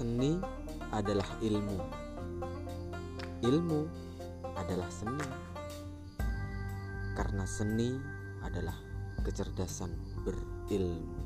seni adalah ilmu. Ilmu adalah seni. Karena seni adalah kecerdasan berilmu.